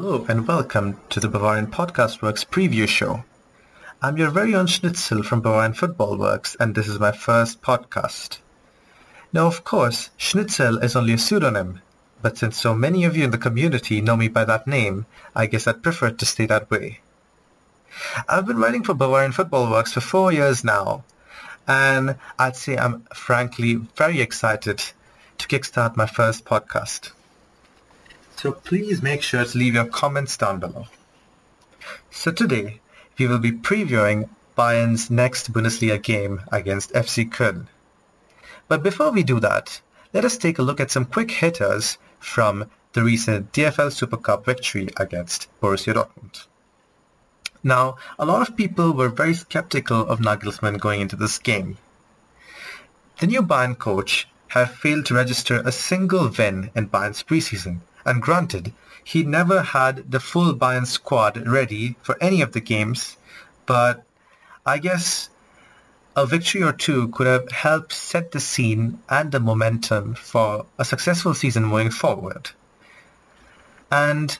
Hello and welcome to the Bavarian Podcast Works preview show. I'm your very own Schnitzel from Bavarian Football Works and this is my first podcast. Now of course, Schnitzel is only a pseudonym, but since so many of you in the community know me by that name, I guess I'd prefer to stay that way. I've been writing for Bavarian Football Works for four years now, and I'd say I'm frankly very excited to kickstart my first podcast. So please make sure to leave your comments down below. So today, we will be previewing Bayern's next Bundesliga game against FC Köln. But before we do that, let us take a look at some quick hitters from the recent DFL Super Cup victory against Borussia Dortmund. Now, a lot of people were very skeptical of Nagelsmann going into this game. The new Bayern coach had failed to register a single win in Bayern's preseason and granted, he never had the full Bayern squad ready for any of the games, but I guess a victory or two could have helped set the scene and the momentum for a successful season moving forward. And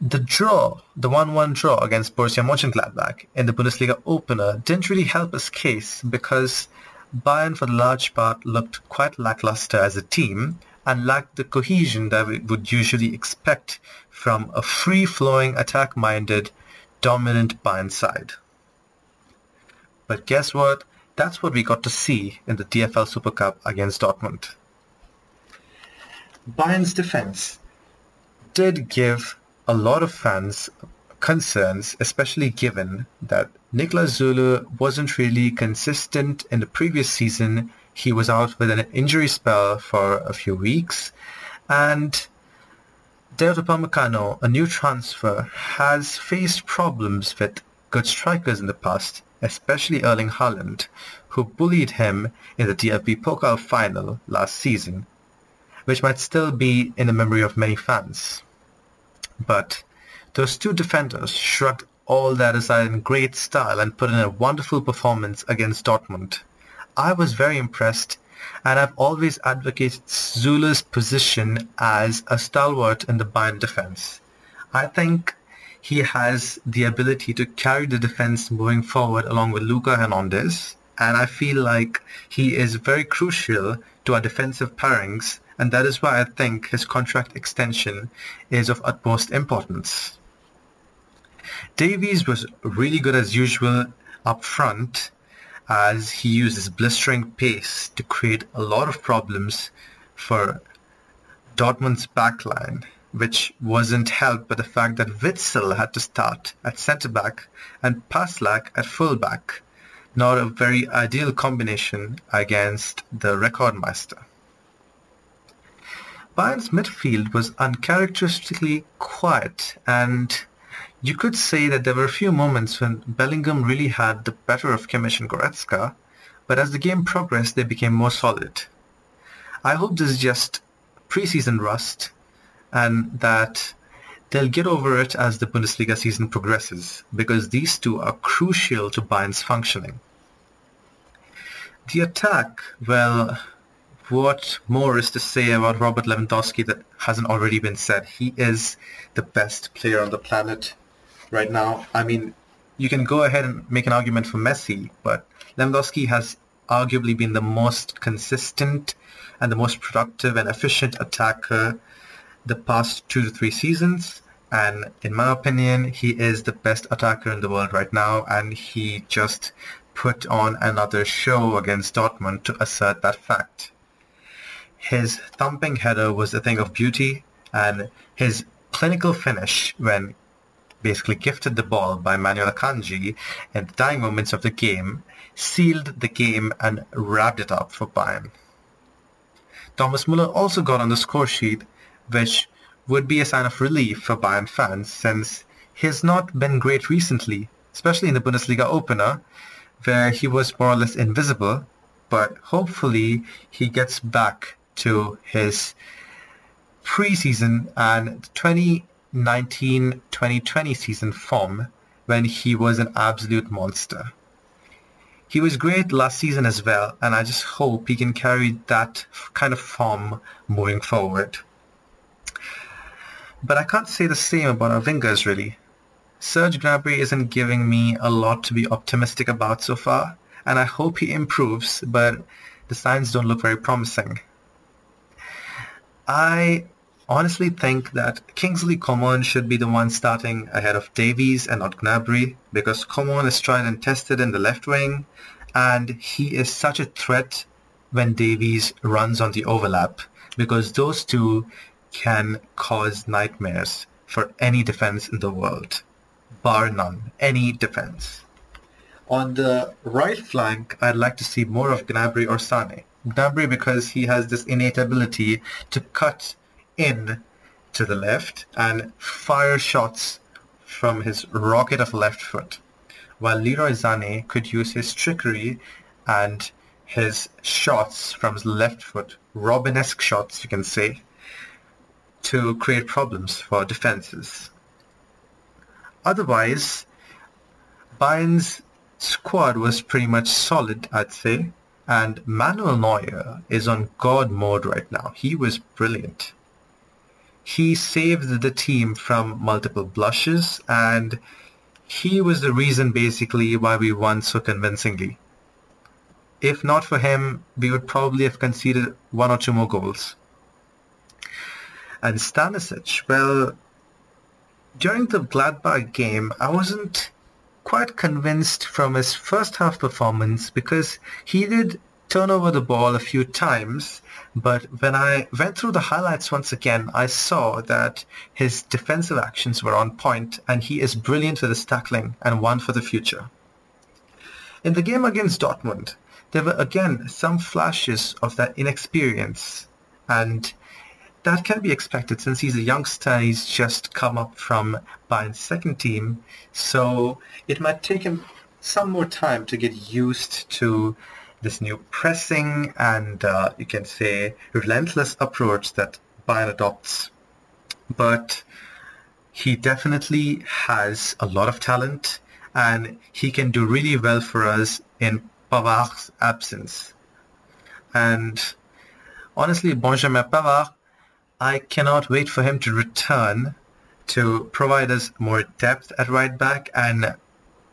the draw, the 1-1 draw against Borussia Mönchengladbach in the Bundesliga opener didn't really help his case because Bayern for the large part looked quite lackluster as a team and lacked the cohesion that we would usually expect from a free-flowing, attack-minded, dominant Bayern side. But guess what? That's what we got to see in the DFL Super Cup against Dortmund. Bayern's defense did give a lot of fans concerns, especially given that Niklas Süle wasn't really consistent in the previous season he was out with an injury spell for a few weeks. And Dayot Upamecano, a new transfer, has faced problems with good strikers in the past, especially Erling Haaland, who bullied him in the DFB Pokal final last season, which might still be in the memory of many fans. But those two defenders shrugged all that aside in great style and put in a wonderful performance against Dortmund. I was very impressed and I've always advocated Süle's position as a stalwart in the Bayern defense. I think he has the ability to carry the defense moving forward along with Luca Hernandez and I feel like he is very crucial to our defensive pairings and that is why I think his contract extension is of utmost importance. Davies was really good as usual up front as he used his blistering pace to create a lot of problems for Dortmund's backline, which wasn't helped by the fact that Witsel had to start at centre-back and Passlack at full-back. Not a very ideal combination against the Rekordmeister. Bayern's midfield was uncharacteristically quiet and you could say that there were a few moments when Bellingham really had the better of Kimmich and Goretzka, but as the game progressed, they became more solid. I hope this is just preseason rust and that they'll get over it as the Bundesliga season progresses because these two are crucial to Bayern's functioning. The attack, well, what more is to say about Robert Lewandowski that hasn't already been said? He is the best player on the planet right now. I mean, you can go ahead and make an argument for Messi, but Lewandowski has arguably been the most consistent and the most productive and efficient attacker the past two to three seasons. And in my opinion, he is the best attacker in the world right now, and he just put on another show against Dortmund to assert that fact. His thumping header was a thing of beauty, and his clinical finish when basically gifted the ball by Manuel Akanji in the dying moments of the game, sealed the game and wrapped it up for Bayern. Thomas Muller also got on the score sheet, which would be a sign of relief for Bayern fans since he has not been great recently, especially in the Bundesliga opener, where he was more or less invisible, but hopefully he gets back to his preseason and 20 19-2020 season form when he was an absolute monster. He was great last season as well, and I just hope he can carry that kind of form moving forward. But I can't say the same about our wingers really. Serge Gnabry isn't giving me a lot to be optimistic about so far, and I hope he improves, but the signs don't look very promising. I honestly think that Kingsley Coman should be the one starting ahead of Davies and not Gnabry because Coman is tried and tested in the left wing and he is such a threat when Davies runs on the overlap because those two can cause nightmares for any defense in the world, bar none, any defense. On the right flank, I'd like to see more of Gnabry or Sané. Gnabry because he has this innate ability to cut in to the left and fire shots from his rocket of left foot, while Leroy Sané could use his trickery and his shots from his left foot, Robben-esque shots you can say, to create problems for defenses. Otherwise, Bayern's squad was pretty much solid, I'd say, and Manuel Neuer is on God mode right now. He was brilliant he saved the team from multiple blushes and he was the reason basically why we won so convincingly. If not for him, we would probably have conceded one or two more goals. And Stanisic, well, during the Gladbach game, I wasn't quite convinced from his first half performance because he did turn over the ball a few times, but when I went through the highlights once again, I saw that his defensive actions were on point and he is brilliant with his tackling and one for the future. In the game against Dortmund, there were again some flashes of that inexperience and that can be expected since he's a youngster he's just come up from Bayern's second team so it might take him some more time to get used to this new pressing and uh, you can say relentless approach that Bayern adopts. But he definitely has a lot of talent and he can do really well for us in Pavard's absence. And honestly, Benjamin Pavard, I cannot wait for him to return to provide us more depth at right back and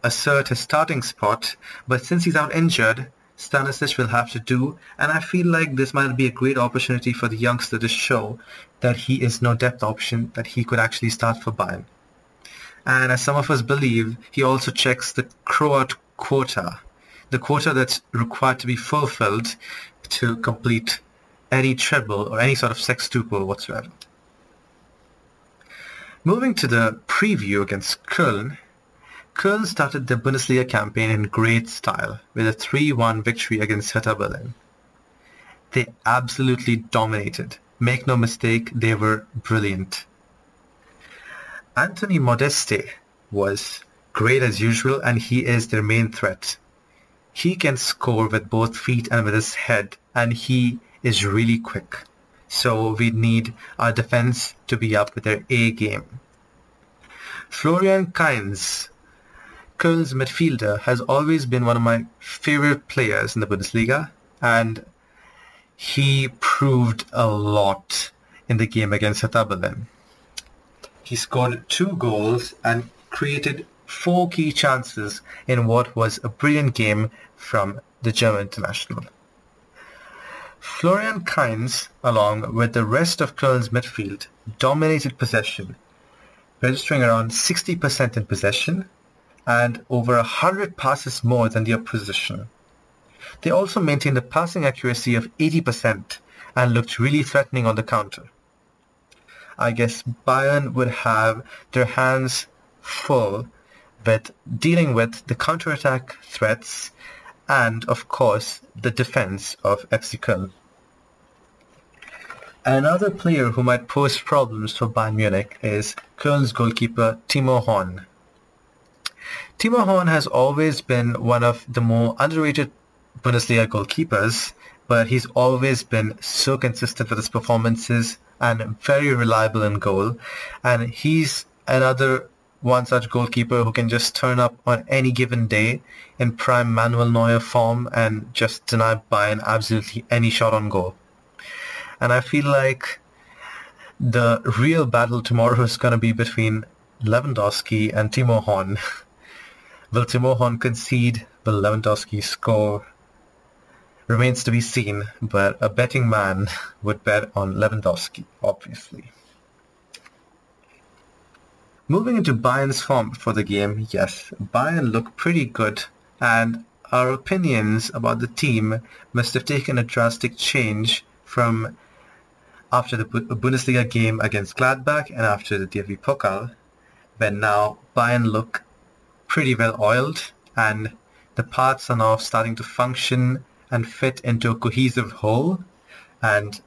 assert his starting spot. But since he's out injured, Stanisic will have to do. And I feel like this might be a great opportunity for the youngster to show that he is no depth option, that he could actually start for Bayern. And as some of us believe, he also checks the Croat quota, the quota that's required to be fulfilled to complete any treble or any sort of sextuple whatsoever. Moving to the preview against Köln, Köln started their Bundesliga campaign in great style with a 3-1 victory against Hertha Berlin. They absolutely dominated. Make no mistake, they were brilliant. Anthony Modeste was great as usual and he is their main threat. He can score with both feet and with his head and he is really quick. So we need our defense to be up with their A game. Florian Kainz Köln's midfielder has always been one of my favorite players in the Bundesliga, and he proved a lot in the game against Berlin. He scored two goals and created four key chances in what was a brilliant game from the German international. Florian Kainz, along with the rest of Köln's midfield, dominated possession, registering around 60% in possession and over 100 passes more than the opposition. They also maintained a passing accuracy of 80% and looked really threatening on the counter. I guess Bayern would have their hands full with dealing with the counterattack threats and, of course, the defense of FC Köln. Another player who might pose problems for Bayern Munich is Köln's goalkeeper Timo Horn. Timo Horn has always been one of the more underrated Bundesliga goalkeepers, but he's always been so consistent with his performances and very reliable in goal. And he's another one such goalkeeper who can just turn up on any given day in prime Manuel Neuer form and just deny Bayern absolutely any shot on goal. And I feel like the real battle tomorrow is going to be between Lewandowski and Timo Horn. Will Timo Horn concede? Will Lewandowski score? Remains to be seen, but a betting man would bet on Lewandowski, obviously. Moving into Bayern's form for the game, yes, Bayern look pretty good and our opinions about the team must have taken a drastic change from after the Bundesliga game against Gladbach and after the DFB Pokal, when now Bayern look pretty well oiled and the parts are now starting to function and fit into a cohesive whole. And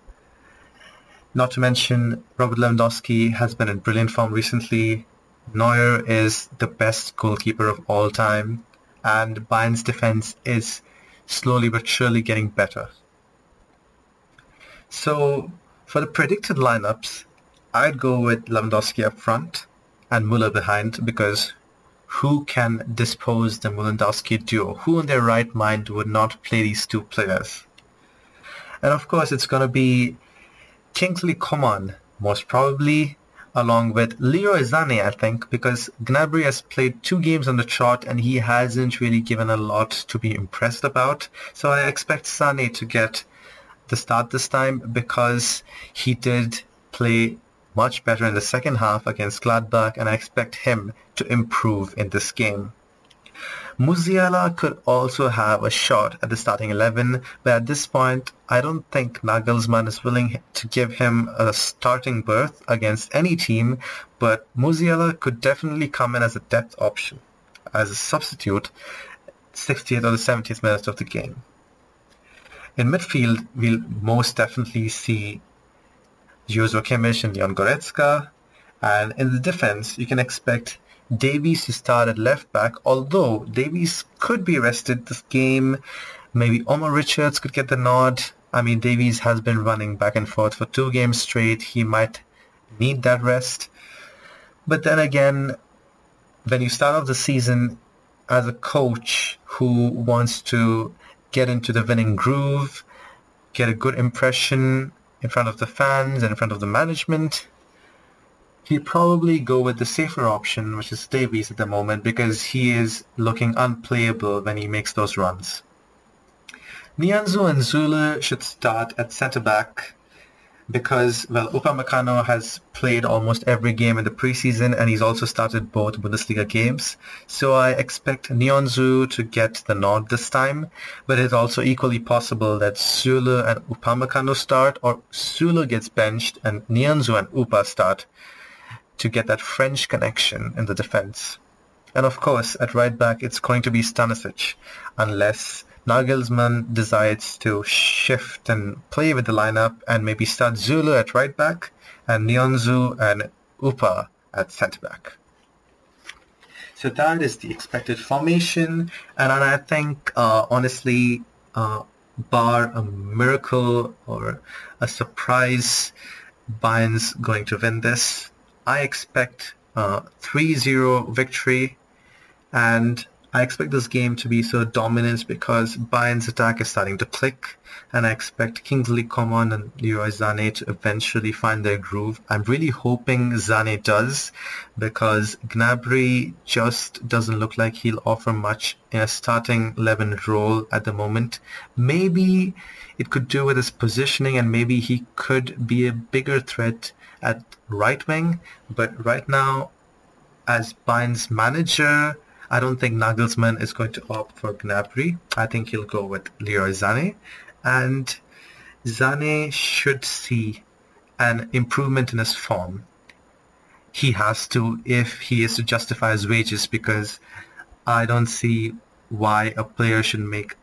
not to mention, Robert Lewandowski has been in brilliant form recently. Neuer is the best goalkeeper of all time, and Bayern's defense is slowly but surely getting better. So for the predicted lineups, I'd go with Lewandowski up front and Muller behind because who can dispose the Lewandowski duo? Who in their right mind would not play these two players? And of course, it's going to be Kingsley Coman, most probably, along with Leroy Sané, I think, because Gnabry has played two games on the chart and he hasn't really given a lot to be impressed about. So I expect Sané to get the start this time because he did play much better in the second half against Gladbach and I expect him to improve in this game. Musiala could also have a shot at the starting 11, but at this point, I don't think Nagelsmann is willing to give him a starting berth against any team, but Musiala could definitely come in as a depth option, as a substitute, 60th or the 70th minute of the game. In midfield, we'll most definitely see Joshua Kimmich and Leon Goretzka. And in the defense, you can expect Davies to start at left back, although Davies could be rested this game. Maybe Omar Richards could get the nod. I mean, Davies has been running back and forth for two games straight. He might need that rest. But then again, when you start off the season as a coach who wants to get into the winning groove, get a good impression in front of the fans and in front of the management. He'd probably go with the safer option, which is Davies at the moment, because he is looking unplayable when he makes those runs. Nianzou and Süle should start at centre back because, well, Upamecano has played almost every game in the preseason and he's also started both Bundesliga games. So I expect Nianzou to get the nod this time, but it's also equally possible that Süle and Upamecano start or Süle gets benched and Nianzou and Upa start to get that French connection in the defense. And of course, at right back, it's going to be Stanisic, unless Nagelsmann decides to shift and play with the lineup and maybe start Süle at right back and Nianzou and Upa at centre back. So that is the expected formation, and I think uh, honestly, uh, bar a miracle or a surprise, Bayern's going to win this. I expect a 3-0 victory, and I expect this game to be so dominant because Bayern's attack is starting to click and I expect Kingsley Coman and Leroy Sané to eventually find their groove. I'm really hoping Sané does because Gnabry just doesn't look like he'll offer much in a starting 11 role at the moment. Maybe it could do with his positioning and maybe he could be a bigger threat at right wing, but right now as Bayern's manager, I don't think Nagelsmann is going to opt for Gnabry. I think he'll go with Leroy Sané. And Sané should see an improvement in his form. He has to if he is to justify his wages because I don't see why a player should make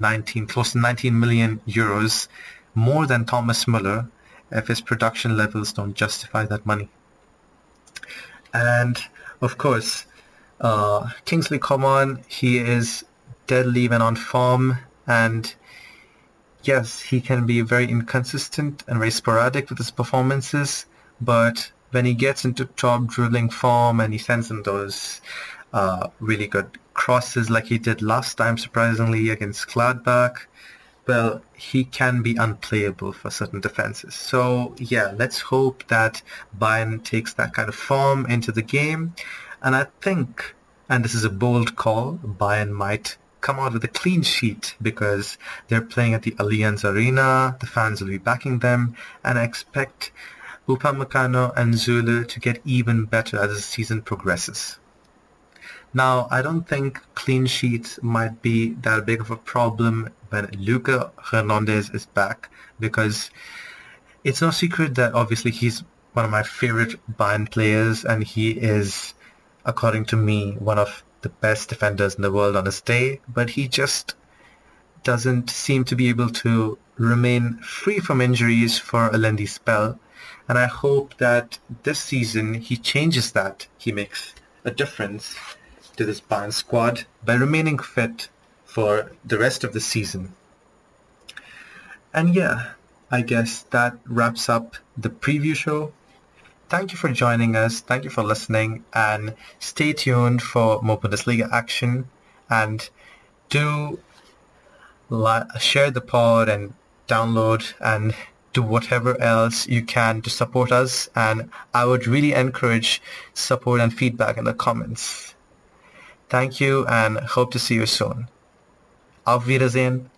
19, close to 19 million euros more than Thomas Muller if his production levels don't justify that money. And of course, uh, Kingsley Coman, he is deadly when on form, and yes, he can be very inconsistent and very sporadic with his performances, but when he gets into top dribbling form and he sends in those uh, really good crosses like he did last time, surprisingly, against Gladbach, well, he can be unplayable for certain defenses. So yeah, let's hope that Bayern takes that kind of form into the game. And I think, and this is a bold call, Bayern might come out with a clean sheet because they're playing at the Allianz Arena, the fans will be backing them, and I expect Upamecano and Süle to get even better as the season progresses. Now, I don't think clean sheets might be that big of a problem when Luca Hernandez is back because it's no secret that obviously he's one of my favorite Bayern players and he is, according to me, one of the best defenders in the world on his day, but he just doesn't seem to be able to remain free from injuries for a lengthy spell. And I hope that this season he changes that. He makes a difference to this Bayern squad by remaining fit for the rest of the season. And yeah, I guess that wraps up the preview show. Thank you for joining us. Thank you for listening and stay tuned for more Bundesliga action and do share the pod and download and do whatever else you can to support us and I would really encourage support and feedback in the comments. Thank you and hope to see you soon. Auf Wiedersehen.